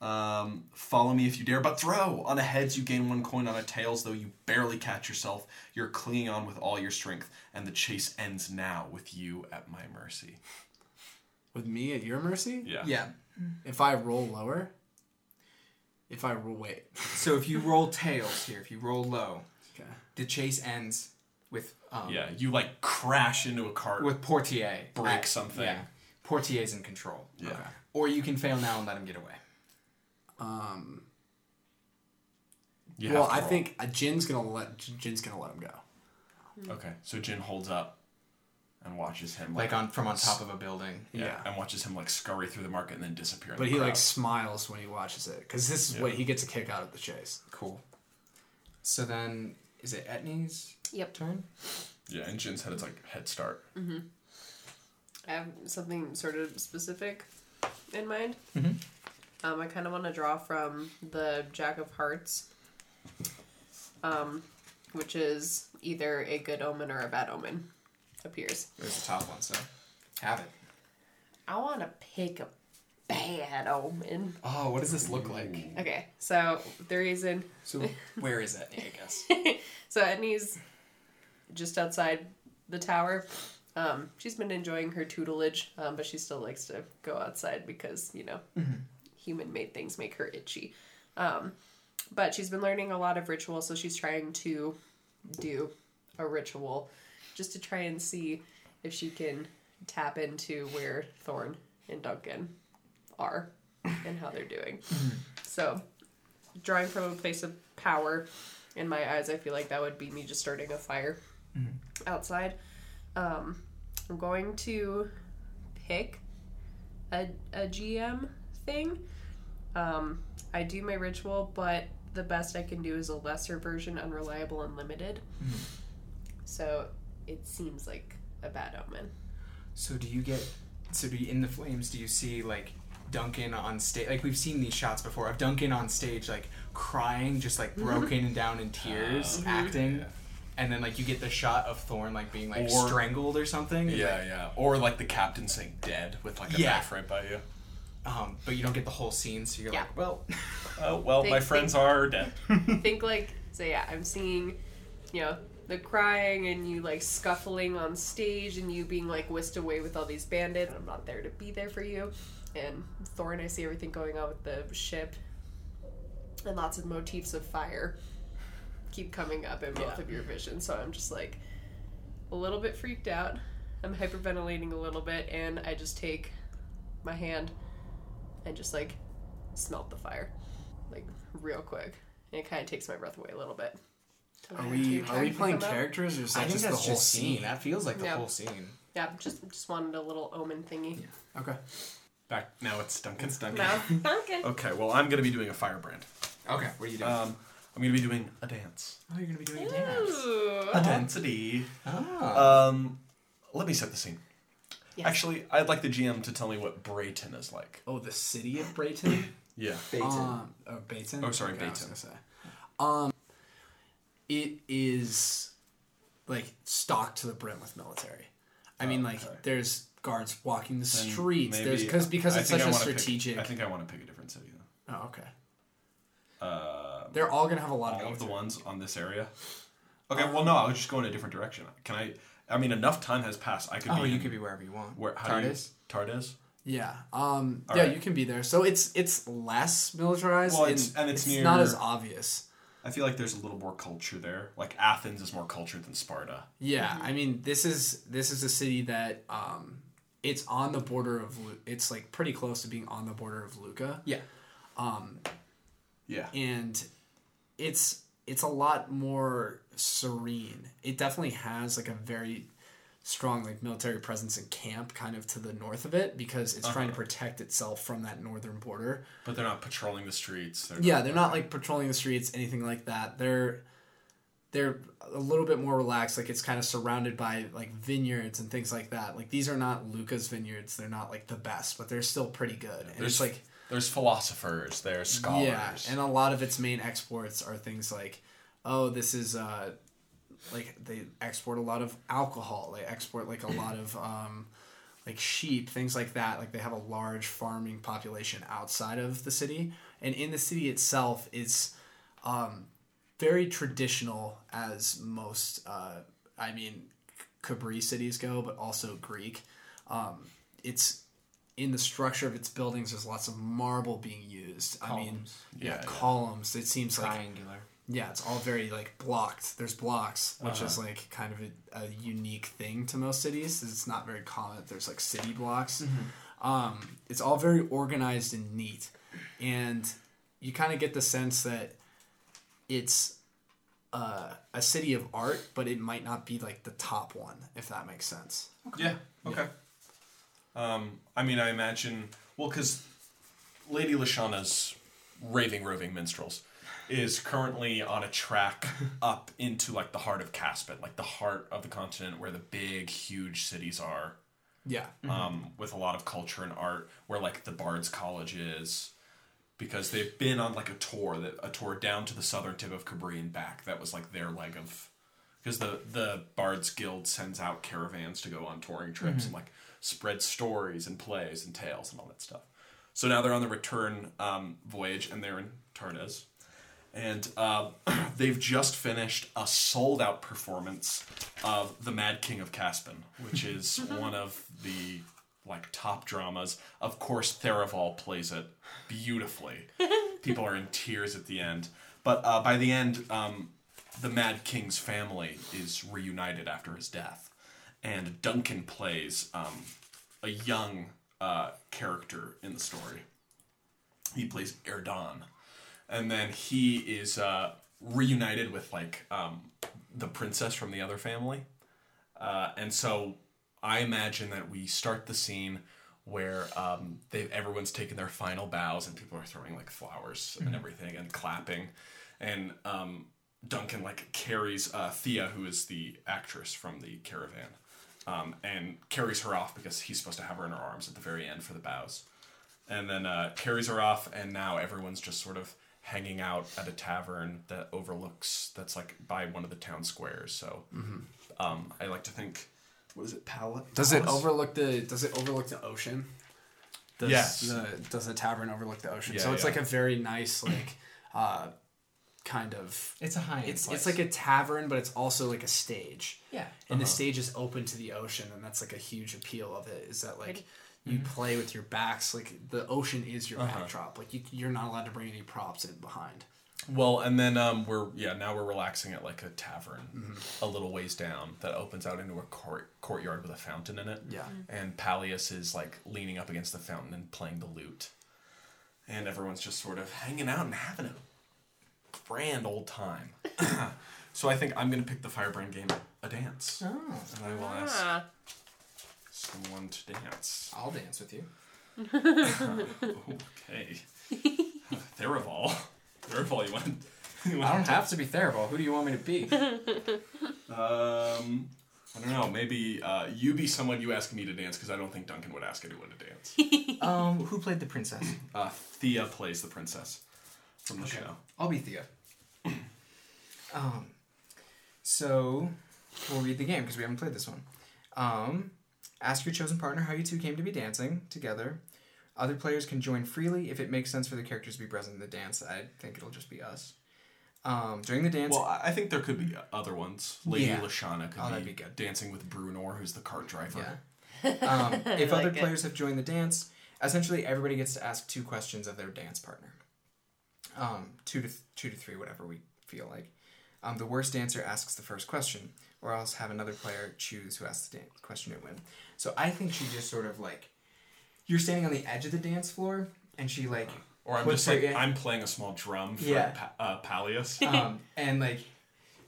Um, follow me if you dare, but throw! On a heads, you gain one coin. On a tails, though, you barely catch yourself. You're clinging on with all your strength, and the chase ends now with you at my mercy. With me at your mercy? Yeah. Yeah. If I roll lower? If I roll wait. So if you roll tails here, if you roll low, Okay. the chase ends with um, Yeah, you like crash into a cart. with Portier. Break at- something. Yeah. Portier's in control. yeah. Okay. Or you can fail now and let him get away. Um. You well, have to I roll. think uh, Jin's gonna let Jin's gonna let him go. Okay, so Jin holds up and watches him Like on from on top of a building. yeah, Yeah. and watches him like scurry through the market and then disappear. But the he crowd. like smiles when he watches it because this is Yeah. what he gets a kick out of the chase. Cool. So then, is it Etney's Yep. turn? yeah, and Jin's head is like head start. I have something sort of specific in mind. Mhm. Um, I kind of want to draw from the Jack of Hearts, um, which is either a good omen or a bad omen. Appears. There's the top one. So have it. I want to pick a bad omen. Oh, what does this look like? Okay, so the reason So where is Etney? I guess. So Etney's just outside the tower. Um, she's been enjoying her tutelage, um, but she still likes to go outside because, you know, human made things make her itchy. Um, but she's been learning a lot of ritual, so she's trying to do a ritual just to try and see if she can tap into where Thorn and Duncan are and how they're doing. So, drawing from a place of power, in my eyes, I feel like that would be me just starting a fire outside. Um, I'm going to pick a, a GM thing. Um, I do my ritual, but the best I can do is a lesser version, unreliable and limited. So it seems like a bad omen. So do you get? So do you, in the flames? Do you see like Duncan on stage? Like we've seen these shots before of Duncan on stage, like crying, just like broken and down in tears, acting, and then like you get the shot of Thorn like being like Or- strangled or something. Yeah, yeah. Or like the captain saying dead with like a Yeah. knife right by you. Um, but you don't get the whole scene, so you're Yeah. like, well, Oh well, my friends think- are dead. think like so yeah i'm seeing you know the crying and you like scuffling on stage and you being like whisked away with all these bandits. I'm not there to be there for you. And Thorn, I see everything going on with the ship and lots of motifs of fire keep coming up in both Yeah. of your visions. So I'm just like a little bit freaked out. I'm hyperventilating a little bit, and I just take my hand and just like smelt the fire, like real quick. And it kind of takes my breath away a little bit. Are we are we playing characters? characters or is that I think just that's the whole just scene? scene. That feels like the Yeah. whole scene. Yeah, just just wanted a little omen thingy. Okay. Back now it's Duncan. Now, Duncan. Okay, well I'm gonna be doing a firebrand. Okay, what are you doing? Um, I'm gonna be doing a dance. oh, you're gonna be doing a dance. Ooh. A density. Oh. Um, let me set the scene. Yes. Actually, I'd like the GM to tell me what Brayton is like. Oh, the city of Brayton. Yeah. Um, oh, Bayton. Oh, sorry, Okay, I was Bayton. gonna say. Um, it is like stocked to the brim with military. I mean, like okay. there's guards walking the Then streets. maybe- There's because because I it's think such I a wanna pick- strategic. I think I want to pick a different city though. oh, okay. Uh, They're all gonna have a lot of all of the ones on this area. Okay, well no, I was just going in a different direction. Can I? I mean, enough time has passed. I could oh, be. you in- could be wherever you want. Where? How do you- TARDIS? TARDIS. Yeah. Um. All yeah, right. you can be there. So it's it's less militarized. Well, it's- and it's not near- as obvious. I feel like there's a little more culture there. Like Athens is more cultured than Sparta. Yeah, I mean, this is this is a city that um, it's on the border of. Lu- It's like pretty close to being on the border of Luca. Yeah. Um, Yeah. and it's it's a lot more serene. It definitely has like a very strong like military presence in camp kind of to the north of it because it's trying to protect itself from that northern border. But they're not patrolling the streets. They're Yeah, they're not like patrolling the streets anything like that. They're they're a little bit more relaxed like it's kind of surrounded by like vineyards and things like that. Like these are not Luca's vineyards. They're not like the best, but they're still pretty good. And There's it's like there's philosophers. There's scholars. yeah, and a lot of its main exports are things like, oh, this is uh, like they export a lot of alcohol. They export like a lot of um, like sheep, things like that. Like they have a large farming population outside of the city, and in the city itself, it's um, very traditional as most. Uh, I mean, Cabri cities go, but also Greek. Um, it's in the structure of its buildings. There's lots of marble being used. I mean, Columns. yeah, Yeah, yeah. columns. It seems like Triangular. Yeah, it's all very like blocked. There's blocks, which is Uh-huh. like kind of a, a unique thing to most cities. It's not very common. that There's like city blocks. Mm-hmm. Um, it's all very organized and neat, and you kind of get the sense that it's uh, a city of art, but it might not be like the top one, if that makes sense. Yeah. Okay. Um, I mean, I imagine. Well, because Lady Lashana's raving, roving minstrels is currently on a track up into like the heart of Caspin, like the heart of the continent where the big, huge cities are. Yeah, um, with a lot of culture and art, where like the Bards College is, because they've been on like a tour that a tour down to the southern tip of Cabri and back. That was like their leg of, because the the Bards Guild sends out caravans to go on touring trips and like spread stories and plays and tales and all that stuff. So now they're on the return um, voyage and they're in Tardes. And uh, they've just finished a sold out performance of The Mad King of Caspian, which is one of the like top dramas. Of course, Theraval plays it beautifully. People are in tears at the end. But uh, by the end, um, the Mad King's family is reunited after his death. And Duncan plays um, a young uh, character in the story. He plays Erdan and then he is uh, reunited with like um, the princess from the other family, uh, and so I imagine that we start the scene where um, they everyone's taken their final bows and people are throwing like flowers and everything and clapping, and um, Duncan like carries uh, Thea, who is the actress from the caravan, um, and carries her off because he's supposed to have her in her arms at the very end for the bows. And then uh, carries her off and now everyone's just sort of hanging out at a tavern that overlooks that's like by one of the town squares so um, i like to think what is it Pal- Does it overlook the Does it overlook the ocean? Does Yes. The, does the tavern overlook the ocean? Yeah, so it's yeah. like a very nice like uh, kind of It's a high it's place. it's like a tavern, but it's also like a stage. yeah. and the stage is open to the ocean and that's like a huge appeal of it is that like Pretty. you play with your backs like the ocean is your Uh-huh. backdrop like you, you're not allowed to bring any props in behind Well, and then um, we're yeah now we're relaxing at like a tavern Mm-hmm. a little ways down that opens out into a court courtyard with a fountain in it. yeah And Pallius is like leaning up against the fountain and playing the lute, and everyone's just sort of hanging out and having a grand old time. so I think I'm gonna pick the firebrand game a dance, Oh, and I will ask Ah, someone to dance. I'll dance with you. Okay, Theraval, Theraval, you want? You I don't have to be Theraval. Who do you want me to be? Um, I don't know. Maybe uh, you be someone you ask me to dance because I don't think Duncan would ask anyone to dance. um, who played the princess? Uh, Thea plays the princess from the show. I'll be Thea. um, so we'll read the game because we haven't played this one. Um, ask your chosen partner how you two came to be dancing together. Other players can join freely if it makes sense for the characters to be present in the dance. I think it'll just be us. Um, during the dance, Well, I I think there could be other ones. Lady Yeah. Lashana could Oh, be, be good. dancing with Brunor, who's the cart driver. Yeah. Um, if I other it. players have joined the dance, essentially everybody gets to ask two questions of their dance partner. Um, two to th- two to three, whatever we feel like. Um, the worst dancer asks the first question, or else have another player choose who asks the dan- question to win. So I think she just sort of like, you're standing on the edge of the dance floor, and she like, Or I'm just like her- I'm playing a small drum for Yeah. pa- uh, Pallius. um, and like,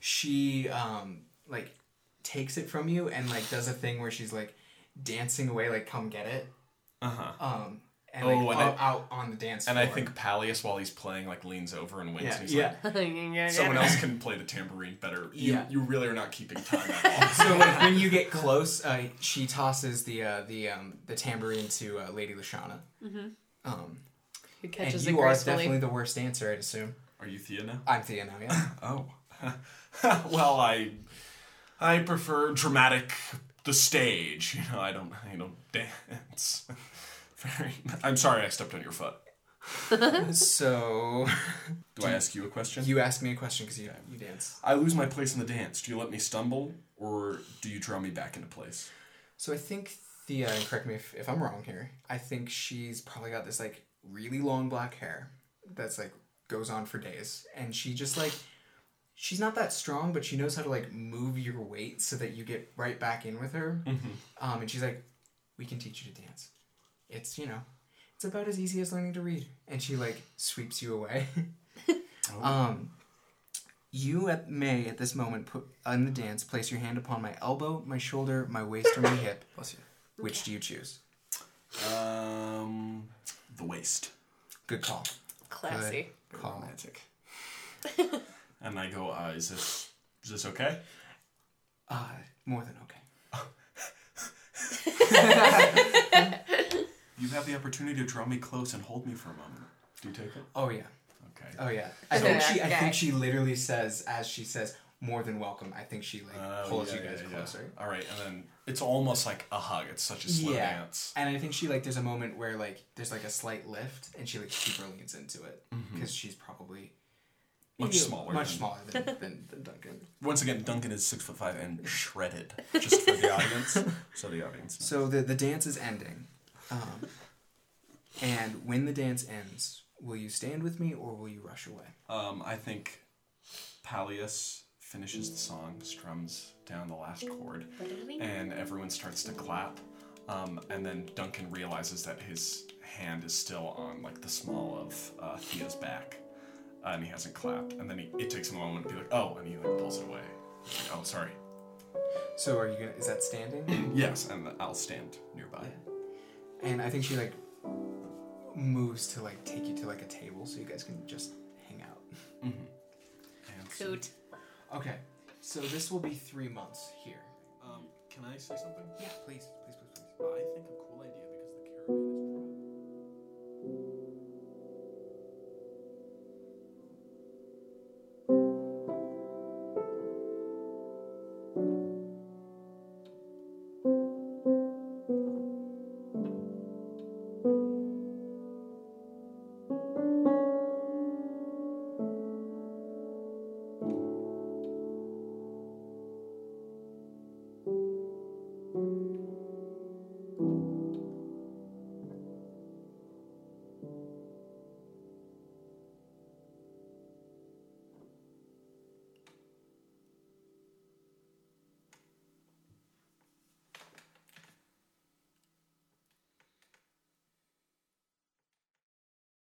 she um like takes it from you and like does a thing where she's like dancing away, like come get it. Uh huh. Um, and Oh, like and I- out, out on the dance And floor. I think Pallius, while he's playing, like leans over and winks. yeah, and he's yeah. like, someone else can play the tambourine better. You, Yeah. you really are not keeping time at all. so like when you get close, uh, she tosses the uh, the um, the tambourine to uh, Lady Lashana. Mm-hmm. Um, Who and catches it you are definitely the worst dancer, I'd assume. Are you Thea now? I'm Thea now, yeah. Oh. well, I I prefer dramatic the stage. You know, I don't I don't dance. Very I'm sorry I stepped on your foot. so Do I ask you a question? you ask me a question because you you dance. I lose my place in the dance. Do you let me stumble or do you draw me back into place? So I think Thea, and correct me if, if I'm wrong here. I think she's probably got this like really long black hair that's like goes on for days, and she just like she's not that strong, but she knows how to like move your weight so that you get right back in with her. Um, and she's like, "We can teach you to dance. It's you know, it's about as easy as learning to read." And she like sweeps you away. Um, you at, may at this moment put in the dance place your hand upon my elbow, my shoulder, my waist, or my hip. bless you Which do you choose? Um the waist. Good call. Classy. Good call. romantic And I go, uh, is this is this okay? Uh, more than okay. You have the opportunity to draw me close and hold me for a moment. Do you take it? Oh yeah. Okay. Oh yeah. I think she. I Okay. think she literally says, as she says, "More than welcome." I think she like Oh, pulls yeah, you guys yeah, yeah. closer. All right, and then it's almost like a hug. It's such a slow Yeah. dance. And I think she like there's a moment where like there's like a slight lift, and she like super leans into it mm-hmm. because she's probably Much smaller much than- smaller than, than, than Duncan. Once again, Duncan is six foot five and shredded. Just for the audience, so the audience. knows. So the the dance is ending, um, and when the dance ends, will you stand with me or will you rush away? Um, I think Pallius finishes the song, strums down the last chord, and everyone starts to clap. Um, and then Duncan realizes that his hand is still on like the small of uh, Thea's back, uh, and he hasn't clapped. And then he, it takes him a moment to be like, "Oh," and he like pulls it away. Like, oh, sorry. So are you gonna? Is that standing? Yes, and I'll stand nearby. And I think she like moves to like take you to like a table so you guys can just hang out. And Coot. Okay, so this will be three months here. Um, can I say something? Yeah, please, please, please, please. I think a